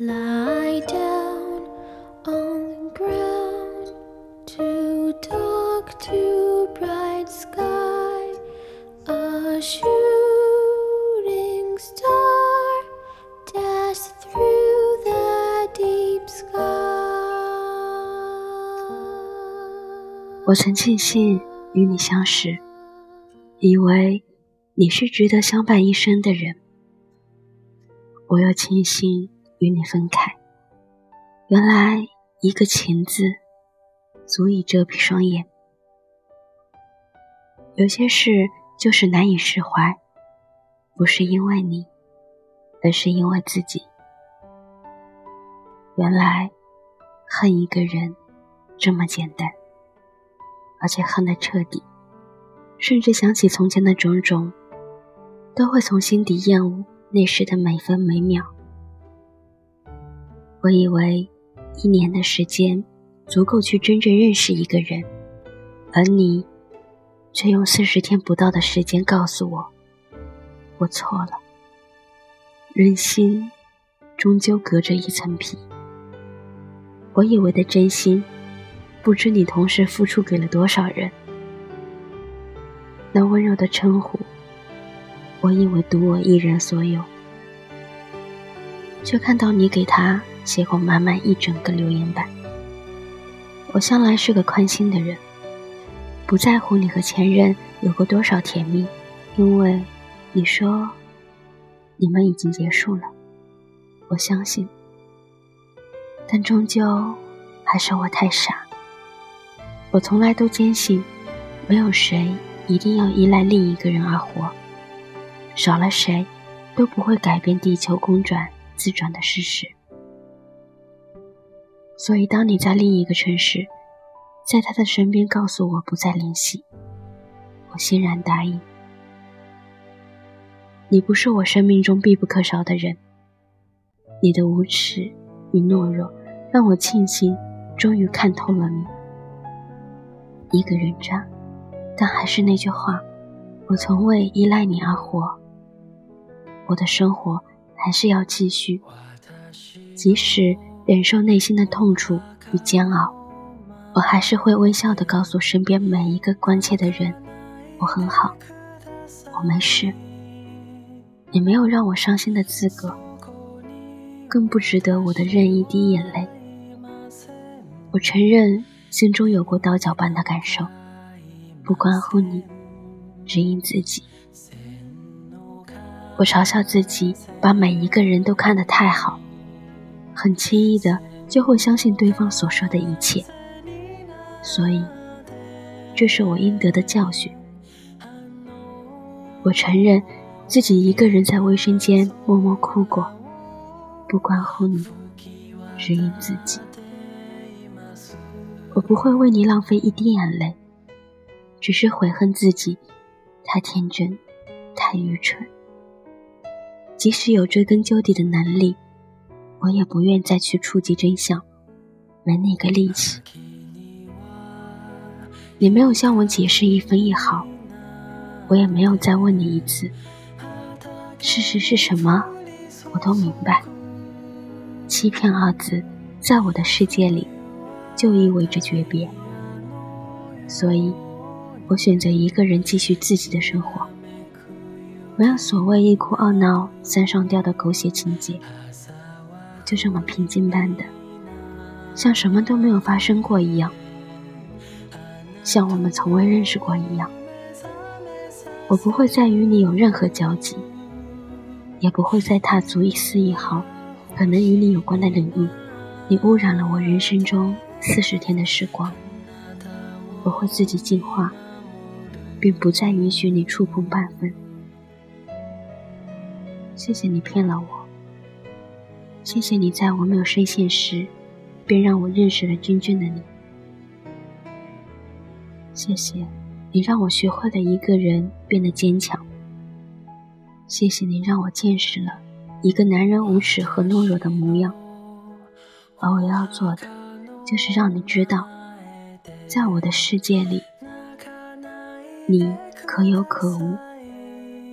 lie down on the ground to talk to bright sky a shooting star dash through the deep sky 我曾庆幸与你相识，以为你是值得相伴一生的人。我又庆幸与你分开，原来一个情字足以遮蔽双眼。有些事就是难以释怀，不是因为你，而是因为自己。原来恨一个人这么简单。而且恨得彻底，甚至想起从前的种种，都会从心底厌恶那时的每分每秒。我以为一年的时间足够去真正认识一个人，而你却用四十天不到的时间告诉我，我错了。人心终究隔着一层皮，我以为的真心。不知你同时付出给了多少人？那温柔的称呼，我以为独我一人所有，却看到你给他写过满满一整个留言板。我向来是个宽心的人，不在乎你和前任有过多少甜蜜，因为你说你们已经结束了，我相信。但终究还是我太傻。我从来都坚信，没有谁一定要依赖另一个人而活，少了谁，都不会改变地球公转自转的事实。所以，当你在另一个城市，在他的身边告诉我不再联系，我欣然答应。你不是我生命中必不可少的人，你的无耻与懦弱，让我庆幸终于看透了你。一个人渣，但还是那句话，我从未依赖你而活。我的生活还是要继续，即使忍受内心的痛楚与煎熬，我还是会微笑的告诉身边每一个关切的人，我很好，我没事。你没有让我伤心的资格，更不值得我的任意滴眼泪。我承认。心中有过刀绞般的感受，不关乎你，只因自己。我嘲笑自己，把每一个人都看得太好，很轻易的就会相信对方所说的一切。所以，这是我应得的教训。我承认自己一个人在卫生间默默哭过，不关乎你，只因自己。我不会为你浪费一滴眼泪，只是悔恨自己太天真、太愚蠢。即使有追根究底的能力，我也不愿再去触及真相，没那个力气。你没有向我解释一分一毫，我也没有再问你一次。事实是什么，我都明白。欺骗二字，在我的世界里。就意味着诀别，所以，我选择一个人继续自己的生活，没有所谓一哭二闹三上吊的狗血情节，就这么平静般的，像什么都没有发生过一样，像我们从未认识过一样。我不会再与你有任何交集，也不会再踏足一丝一毫可能与你有关的领域。你污染了我人生中。四十天的时光，我会自己进化，并不再允许你触碰半分。谢谢你骗了我，谢谢你在我没有深陷时，便让我认识了真正的你。谢谢你让我学会了一个人变得坚强。谢谢你让我见识了一个男人无耻和懦弱的模样。而我要做的。就是让你知道，在我的世界里，你可有可无。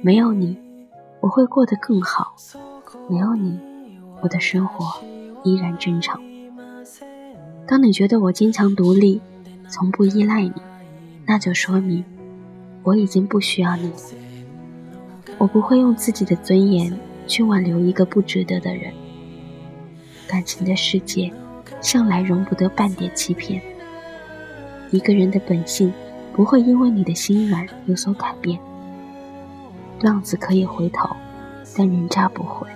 没有你，我会过得更好；没有你，我的生活依然正常。当你觉得我坚强独立，从不依赖你，那就说明我已经不需要你了。我不会用自己的尊严去挽留一个不值得的人。感情的世界向来容不得半点欺骗。一个人的本性不会因为你的心软有所改变。浪子可以回头，但人渣不会。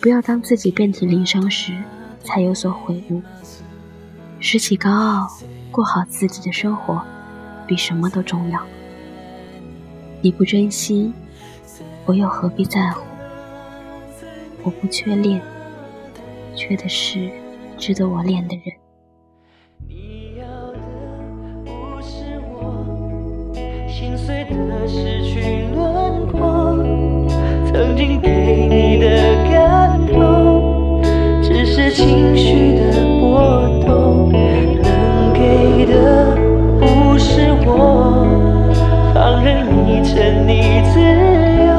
不要当自己遍体鳞伤时才有所悔悟。拾起高傲，过好自己的生活，比什么都重要。你不珍惜，我又何必在乎？我不缺恋，缺的是值得我恋的人。你要的不是我，心碎的失去轮廓，曾经给情绪的波动，能给的不是我。放任你沉溺自由，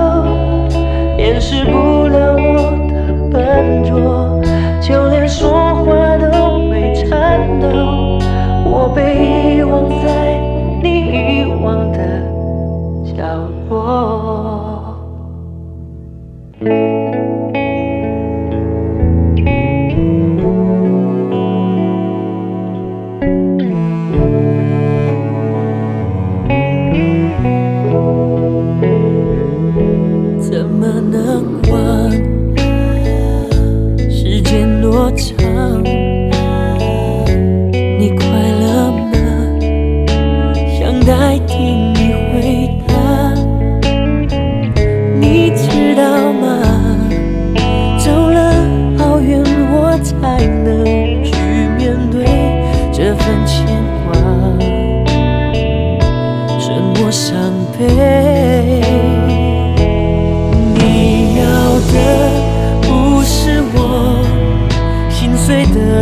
掩饰不了我的笨拙，就连说话都会颤抖。我被遗忘在你遗忘的角落。怎么能忘？时间多长？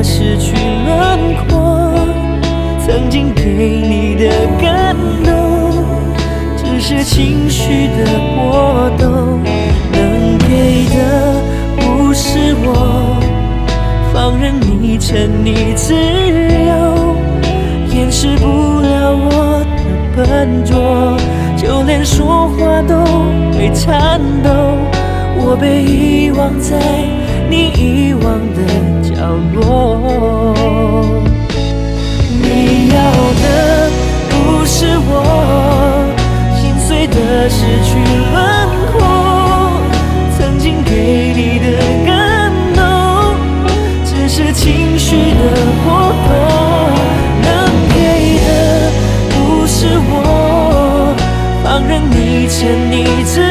失去轮廓，曾经给你的感动，只是情绪的波动，能给的不是我，放任你沉溺自由，掩饰不了我的笨拙，就连说话都会颤抖。我被遗忘在你遗忘的角落。你要的不是我，心碎的失去轮廓，曾经给你的感动，只是情绪的波动。能给的不是我，放任你沉溺自